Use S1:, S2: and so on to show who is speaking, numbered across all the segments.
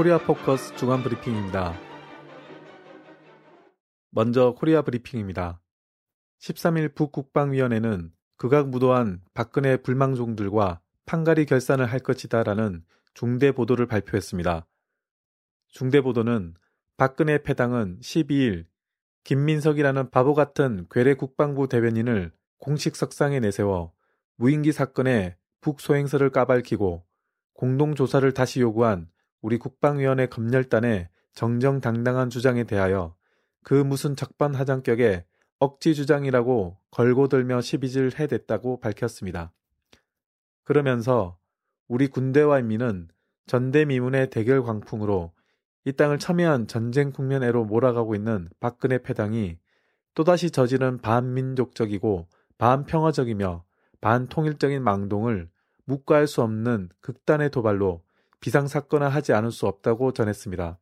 S1: 코리아 포커스 중앙 브리핑입니다. 먼저 코리아 브리핑입니다. 13일 북국방위원회는 극악무도한 박근혜 불망종들과 판가리 결산을 할 것이다라는 중대 보도를 발표했습니다. 중대 보도는 박근혜 패당은 12일 김민석이라는 바보 같은 괴뢰 국방부 대변인을 공식 석상에 내세워 무인기 사건의 북소행설을 까밝히고 공동조사를 다시 요구한 우리 국방위원회 검열단의 정정당당한 주장에 대하여 그 무슨 적반하장격의 억지 주장이라고 걸고 들며 시비질 해댔다고 밝혔습니다. 그러면서 우리 군대와 인민은 전대미문의 대결 광풍으로 이 땅을 첨예한 전쟁 국면에로 몰아가고 있는 박근혜 패당이 또다시 저지른 반민족적이고 반평화적이며 반통일적인 망동을 묵과할 수 없는 극단의 도발로 비상사건화 하지 않을 수 없다고 전했습니다.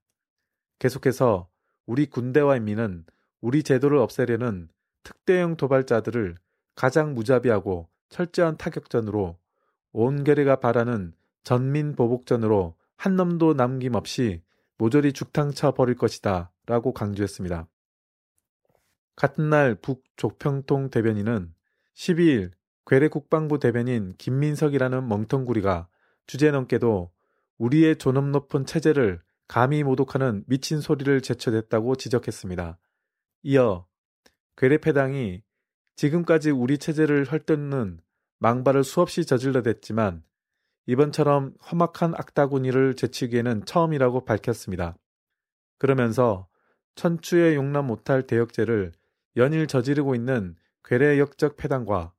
S1: 계속해서 우리 군대와 인민은 우리 제도를 없애려는 특대형 도발자들을 가장 무자비하고 철저한 타격전으로 온 결의가 바라는 전민 보복전으로 한 놈도 남김없이 모조리 죽탕쳐 버릴 것이다 라고 강조했습니다. 같은 날 북조평통 대변인은 12일 괴뢰 국방부 대변인 김민석이라는 멍텅구리가 주제넘게도 우리의 존엄 높은 체제를 감히 모독하는 미친 소리를 제쳐댔다고 지적했습니다. 이어 괴뢰패당이 지금까지 우리 체제를 헐뜯는 망발을 수없이 저질러댔지만 이번처럼 험악한 악다구니를 제치기에는 처음이라고 밝혔습니다. 그러면서 천추에 용납 못할 대역죄를 연일 저지르고 있는 괴뢰 역적 패당과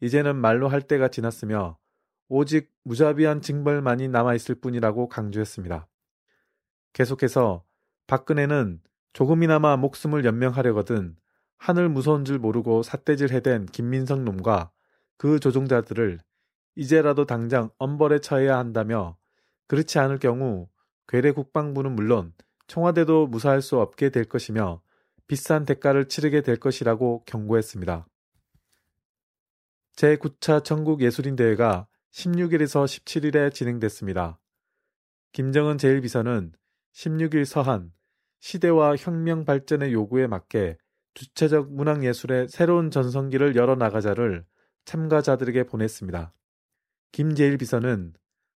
S1: 이제는 말로 할 때가 지났으며 오직 무자비한 징벌만이 남아있을 뿐이라고 강조했습니다. 계속해서 박근혜는 조금이나마 목숨을 연명하려거든 하늘 무서운 줄 모르고 삿대질 해댄 김민석 놈과 그 조종자들을 이제라도 당장 엄벌에 처해야 한다며 그렇지 않을 경우 괴뢰 국방부는 물론 청와대도 무사할 수 없게 될 것이며 비싼 대가를 치르게 될 것이라고 경고했습니다. 제9차 전국예술인대회가 16일에서 17일에 진행됐습니다. 김정은 제1비서는 16일 서한 시대와 혁명 발전의 요구에 맞게 주체적 문학예술의 새로운 전성기를 열어나가자를 참가자들에게 보냈습니다. 김재일 비서는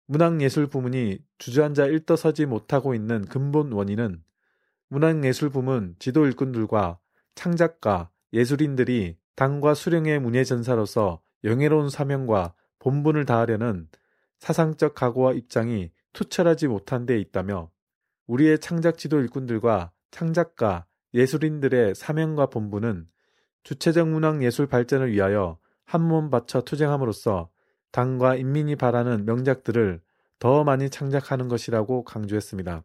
S1: 문학예술 부문이 주저앉아 일떠서지 못하고 있는 근본 원인은 문학예술 부문 지도 일꾼들과 창작가, 예술인들이 당과 수령의 문예 전사로서 영예로운 사명과 본분을 다하려는 사상적 각오와 입장이 투철하지 못한 데 있다며 우리의 창작 지도 일꾼들과 창작가, 예술인들의 사명과 본분은 주체적 문학 예술 발전을 위하여 한몸 바쳐 투쟁함으로써 당과 인민이 바라는 명작들을 더 많이 창작하는 것이라고 강조했습니다.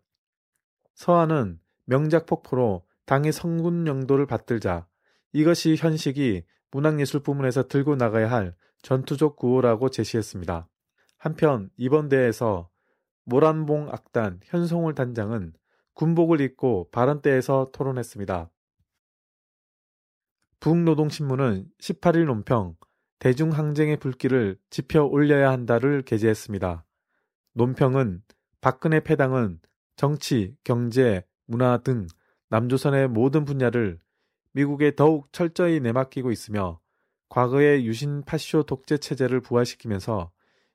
S1: 서한은 명작 폭포로 당의 성군 영도를 받들자 이것이 현식이 문학예술 부문에서 들고 나가야 할 전투적 구호라고 제시했습니다. 한편 이번 대회에서 모란봉 악단 현송울 단장은 군복을 입고 발언대에서 토론했습니다. 북노동신문은 18일 논평 대중항쟁의 불길을 지펴 올려야 한다를 게재했습니다. 논평은 박근혜 패당은 정치, 경제, 문화 등 남조선의 모든 분야를 미국에 더욱 철저히 내맡기고 있으며 과거의 유신 파쇼 독재 체제를 부활시키면서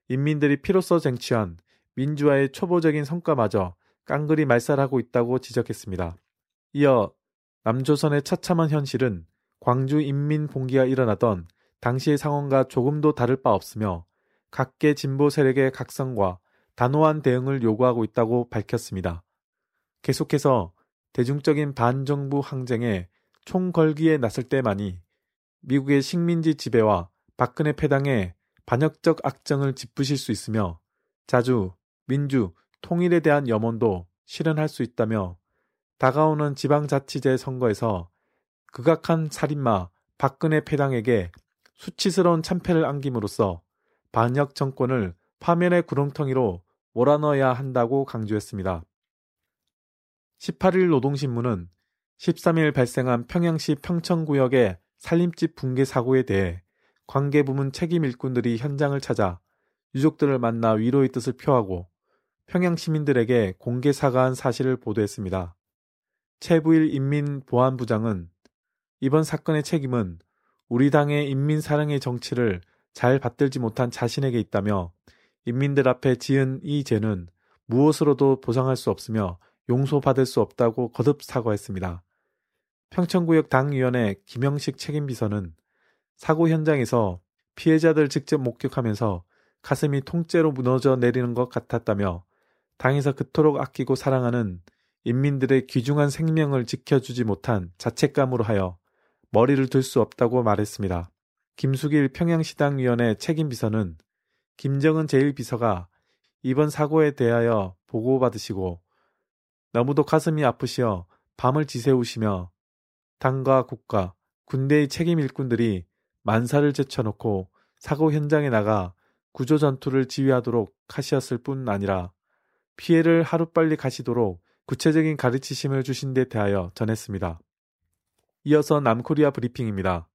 S1: 인민들이 피로써 쟁취한 민주화의 초보적인 성과마저 깡그리 말살하고 있다고 지적했습니다. 이어 남조선의 처참한 현실은 광주 인민 봉기가 일어나던 당시의 상황과 조금도 다를 바 없으며 각계 진보 세력의 각성과 단호한 대응을 요구하고 있다고 밝혔습니다. 계속해서 대중적인 반정부 항쟁에 총걸기에 나설 때만이 미국의 식민지 지배와 박근혜 패당의 반역적 악정을 짚으실 수 있으며 자주 민주, 통일에 대한 염원도 실현할 수 있다며 다가오는 지방자치제 선거에서 극악한 살인마 박근혜 패당에게 수치스러운 참패를 안김으로써 반역 정권을 파면의 구렁텅이로 몰아넣어야 한다고 강조했습니다. 18일 노동신문은 13일 발생한 평양시 평천구역의 살림집 붕괴 사고에 대해 관계부문 책임 일꾼들이 현장을 찾아 유족들을 만나 위로의 뜻을 표하고 평양 시민들에게 공개 사과한 사실을 보도했습니다. 최부일 인민보안부장은 이번 사건의 책임은 우리 당의 인민사랑의 정치를 잘 받들지 못한 자신에게 있다며 인민들 앞에 지은 이 죄는 무엇으로도 보상할 수 없으며 용서받을 수 없다고 거듭 사과했습니다. 평천구역 당위원회 김영식 책임비서는 사고 현장에서 피해자들 직접 목격하면서 가슴이 통째로 무너져 내리는 것 같았다며 당에서 그토록 아끼고 사랑하는 인민들의 귀중한 생명을 지켜주지 못한 자책감으로 하여 머리를 들 수 없다고 말했습니다. 김숙일 평양시당위원회 책임비서는 김정은 제1비서가 이번 사고에 대하여 보고받으시고 너무도 가슴이 아프시어 밤을 지새우시며 당과 국가, 군대의 책임 일꾼들이 만사를 제쳐놓고 사고 현장에 나가 구조 전투를 지휘하도록 하시었을 뿐 아니라 피해를 하루빨리 가시도록 구체적인 가르치심을 주신 데 대하여 전했습니다. 이어서 남코리아 브리핑입니다.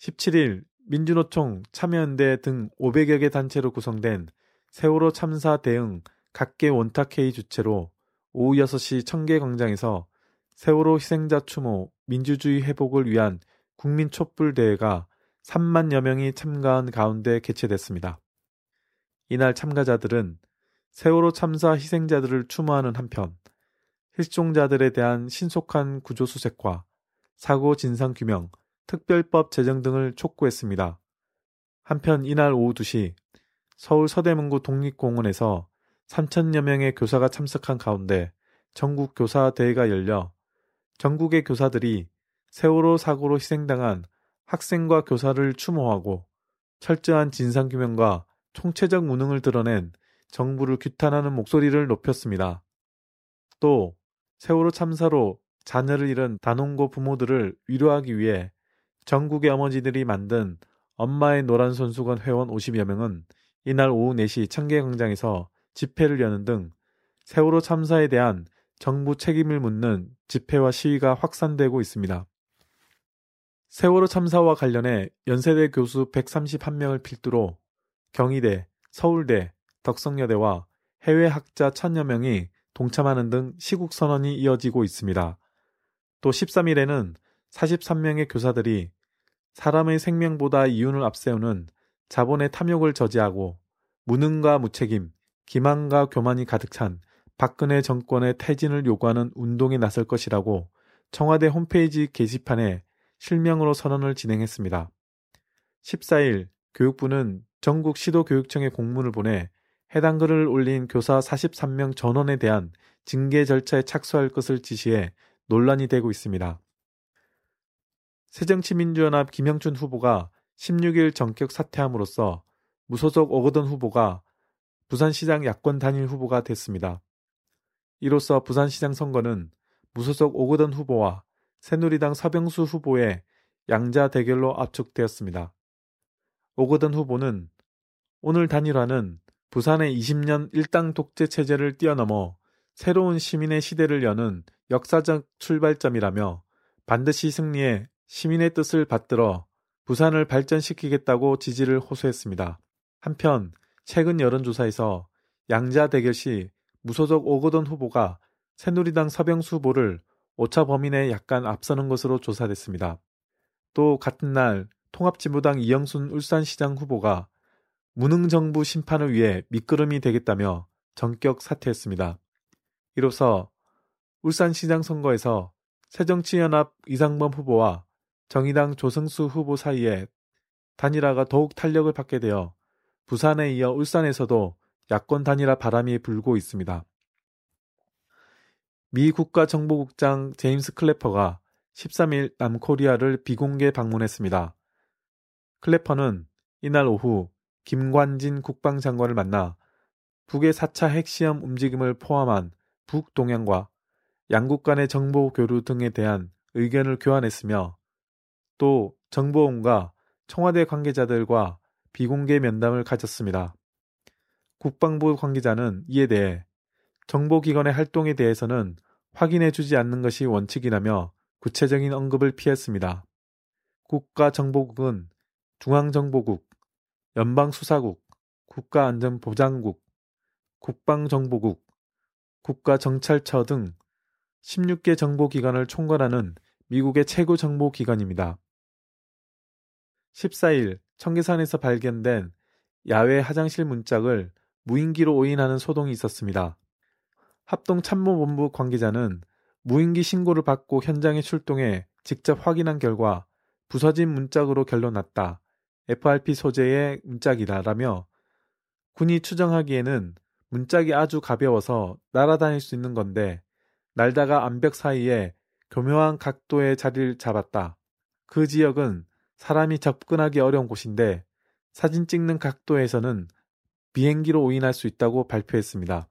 S1: 17일 민주노총, 참여연대 등 500여 개 단체로 구성된 세월호 참사 대응 각계 원탁회의 주체로 오후 6시 청계광장에서 세월호 희생자 추모, 민주주의 회복을 위한 국민 촛불 대회가 3만여 명이 참가한 가운데 개최됐습니다. 이날 참가자들은 세월호 참사 희생자들을 추모하는 한편 실종자들에 대한 신속한 구조 수색과 사고 진상 규명, 특별법 제정 등을 촉구했습니다. 한편 이날 오후 2시 서울 서대문구 독립공원에서 3천여 명의 교사가 참석한 가운데 전국 교사 대회가 열려 전국의 교사들이 세월호 사고로 희생당한 학생과 교사를 추모하고 철저한 진상규명과 총체적 무능을 드러낸 정부를 규탄하는 목소리를 높였습니다. 또 세월호 참사로 자녀를 잃은 단원고 부모들을 위로하기 위해 전국의 어머니들이 만든 엄마의 노란 손수건 회원 50여 명은 이날 오후 4시 청계광장에서 집회를 여는 등 세월호 참사에 대한 정부 책임을 묻는 집회와 시위가 확산되고 있습니다. 세월호 참사와 관련해 연세대 교수 131명을 필두로 경희대, 서울대, 덕성여대와 해외 학자 천여 명이 동참하는 등 시국 선언이 이어지고 있습니다. 또 13일에는 43명의 교사들이 사람의 생명보다 이윤을 앞세우는 자본의 탐욕을 저지하고 무능과 무책임, 기만과 교만이 가득 찬 박근혜 정권의 퇴진을 요구하는 운동에 나설 것이라고 청와대 홈페이지 게시판에 실명으로 선언을 진행했습니다. 14일 교육부는 전국 시도교육청에 공문을 보내 해당 글을 올린 교사 43명 전원에 대한 징계 절차에 착수할 것을 지시해 논란이 되고 있습니다. 새정치민주연합 김영춘 후보가 16일 전격 사퇴함으로써 무소속 오거돈 후보가 부산시장 야권 단일 후보가 됐습니다. 이로써 부산시장 선거는 무소속 오거돈 후보와 새누리당 서병수 후보의 양자 대결로 압축되었습니다. 오거돈 후보는 오늘 단일화는 부산의 20년 일당 독재 체제를 뛰어넘어 새로운 시민의 시대를 여는 역사적 출발점이라며 반드시 승리해 시민의 뜻을 받들어 부산을 발전시키겠다고 지지를 호소했습니다. 한편 최근 여론조사에서 양자 대결 시 무소속 오거돈 후보가 새누리당 서병수 후보를 오차 범위 내에 약간 앞서는 것으로 조사됐습니다. 또 같은 날 통합진보당 이영순 울산시장 후보가 무능정부 심판을 위해 미끄럼이 되겠다며 전격 사퇴했습니다. 이로써 울산시장 선거에서 새정치연합 이상범 후보와 정의당 조승수 후보 사이에 단일화가 더욱 탄력을 받게 되어 부산에 이어 울산에서도 야권 단일화 바람이 불고 있습니다. 미 국가정보국장 제임스 클래퍼가 13일 남코리아를 비공개 방문했습니다. 클래퍼는 이날 오후 김관진 국방장관을 만나 북의 4차 핵시험 움직임을 포함한 북동향과 양국 간의 정보 교류 등에 대한 의견을 교환했으며 또 정보원과 청와대 관계자들과 비공개 면담을 가졌습니다. 국방부 관계자는 이에 대해 정보기관의 활동에 대해서는 확인해 주지 않는 것이 원칙이라며 구체적인 언급을 피했습니다. 국가정보국은 중앙정보국, 연방수사국, 국가안전보장국, 국방정보국, 국가정찰처 등 16개 정보기관을 총괄하는 미국의 최고 정보기관입니다. 14일 청계산에서 발견된 야외 화장실 문짝을 무인기로 오인하는 소동이 있었습니다. 합동참모본부 관계자는 무인기 신고를 받고 현장에 출동해 직접 확인한 결과 부서진 문짝으로 결론 났다. FRP 소재의 문짝이다라며 군이 추정하기에는 문짝이 아주 가벼워서 날아다닐 수 있는 건데 날다가 암벽 사이에 교묘한 각도의 자리를 잡았다. 그 지역은 사람이 접근하기 어려운 곳인데 사진 찍는 각도에서는 비행기로 오인할 수 있다고 발표했습니다.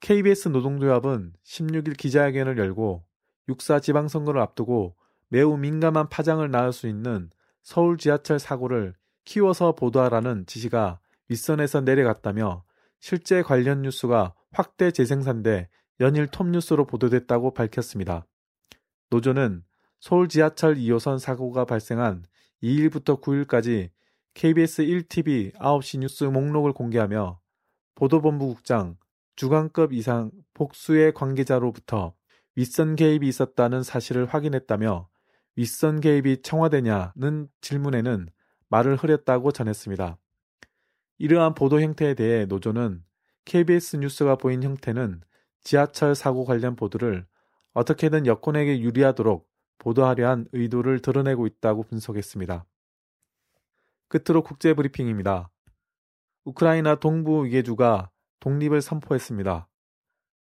S1: KBS 노동조합은 16일 기자회견을 열고 육사 지방선거를 앞두고 매우 민감한 파장을 낳을 수 있는 서울 지하철 사고를 키워서 보도하라는 지시가 윗선에서 내려갔다며 실제 관련 뉴스가 확대 재생산돼 연일 톱뉴스로 보도됐다고 밝혔습니다. 노조는 서울 지하철 2호선 사고가 발생한 2일부터 9일까지 KBS 1TV 9시 뉴스 목록을 공개하며 보도본부국장 주간급 이상 복수의 관계자로부터 윗선 개입이 있었다는 사실을 확인했다며 윗선 개입이 청와대냐는 질문에는 말을 흐렸다고 전했습니다. 이러한 보도 형태에 대해 노조는 KBS 뉴스가 보인 형태는 지하철 사고 관련 보도를 어떻게든 여권에게 유리하도록 보도하려 한 의도를 드러내고 있다고 분석했습니다. 끝으로 국제 브리핑입니다. 우크라이나 동부 위계주가 독립을 선포했습니다.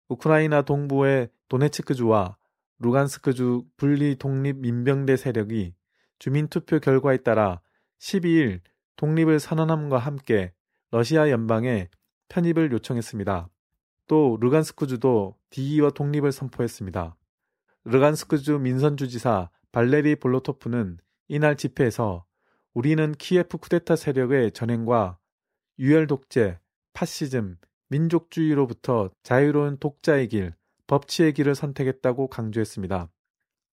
S1: 우크라이나 동부의 도네츠크주와 루간스크주 분리 독립 민병대 세력이 주민투표 결과에 따라 12일 독립을 선언함과 함께 러시아 연방에 편입을 요청했습니다. 또 루간스크주도 뒤이어 독립을 선포했습니다. 루간스크주 민선주지사 발레리 볼로토프는 이날 집회에서 우리는 키예프 쿠데타 세력의 전횡과 유혈 독재, 파시즘, 민족주의로부터 자유로운 독자의 길, 법치의 길을 선택했다고 강조했습니다.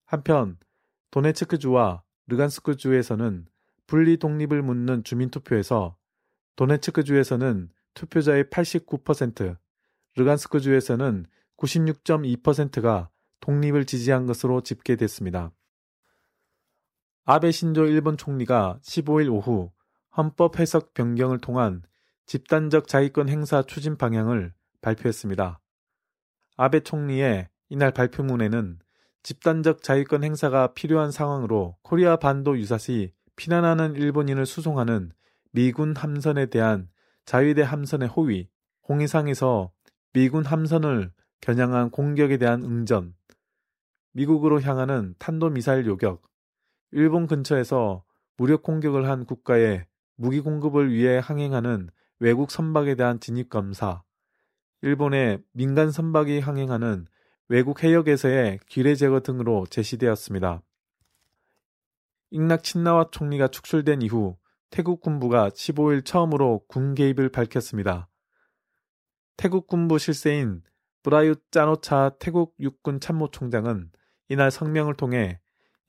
S1: 한편 도네츠크주와 르간스크주에서는 분리 독립을 묻는 주민 투표에서 도네츠크주에서는 투표자의 89%, 르간스크주에서는 96.2%가 독립을 지지한 것으로 집계됐습니다. 아베 신조 일본 총리가 15일 오후 헌법 해석 변경을 통한 집단적 자위권 행사 추진 방향을 발표했습니다. 아베 총리의 이날 발표문에는 집단적 자위권 행사가 필요한 상황으로 코리아 반도 유사시 피난하는 일본인을 수송하는 미군 함선에 대한 자위대 함선의 호위, 홍해상에서 미군 함선을 겨냥한 공격에 대한 응전, 미국으로 향하는 탄도미사일 요격, 일본 근처에서 무력 공격을 한 국가에 무기 공급을 위해 항행하는 외국 선박에 대한 진입 검사, 일본의 민간 선박이 항행하는 외국 해역에서의 기뢰 제거 등으로 제시되었습니다. 익낙 친나와 총리가 축출된 이후 태국 군부가 15일 처음으로 군 개입을 밝혔습니다. 태국 군부 실세인 브라윳 짜노차 태국 육군 참모총장은 이날 성명을 통해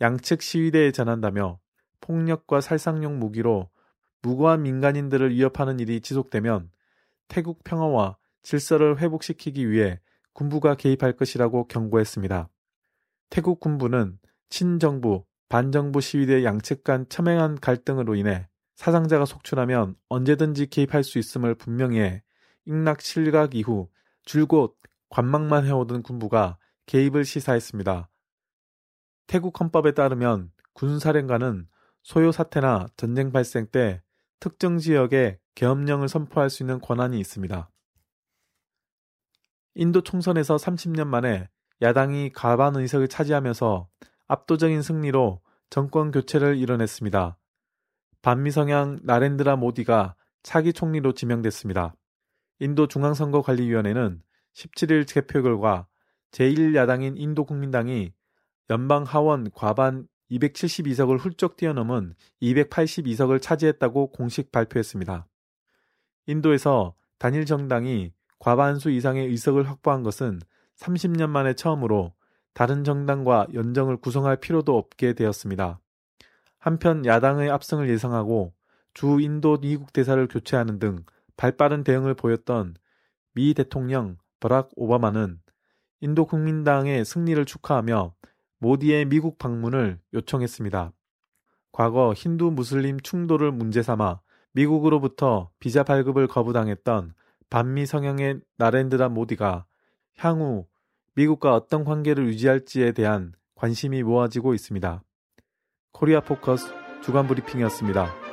S1: 양측 시위대에 전한다며 폭력과 살상용 무기로 무고한 민간인들을 위협하는 일이 지속되면 태국 평화와 질서를 회복시키기 위해 군부가 개입할 것이라고 경고했습니다. 태국 군부는 친정부, 반정부 시위대 양측 간 첨예한 갈등으로 인해 사상자가 속출하면 언제든지 개입할 수 있음을 분명히 해 익락 실각 이후 줄곧 관망만 해오던 군부가 개입을 시사했습니다. 태국 헌법에 따르면 군사령관은 소요 사태나 전쟁 발생 때 특정 지역에 계엄령을 선포할 수 있는 권한이 있습니다. 인도 총선에서 30년 만에 야당이 과반 의석을 차지하면서 압도적인 승리로 정권 교체를 이뤄냈습니다. 반미 성향 나렌드라 모디가 차기 총리로 지명됐습니다. 인도 중앙선거관리위원회는 17일 개표 결과 제1야당인 인도 국민당이 연방 하원 과반 272석을 훌쩍 뛰어넘은 282석을 차지했다고 공식 발표했습니다. 인도에서 단일 정당이 과반수 이상의 의석을 확보한 것은 30년 만에 처음으로 다른 정당과 연정을 구성할 필요도 없게 되었습니다. 한편 야당의 압승을 예상하고 주 인도 미국 대사를 교체하는 등 발빠른 대응을 보였던 미 대통령 버락 오바마는 인도 국민당의 승리를 축하하며 모디의 미국 방문을 요청했습니다. 과거 힌두 무슬림 충돌을 문제 삼아 미국으로부터 비자 발급을 거부당했던 반미 성향의 나렌드라 모디가 향후 미국과 어떤 관계를 유지할지에 대한 관심이 모아지고 있습니다. 코리아 포커스 주간 브리핑이었습니다.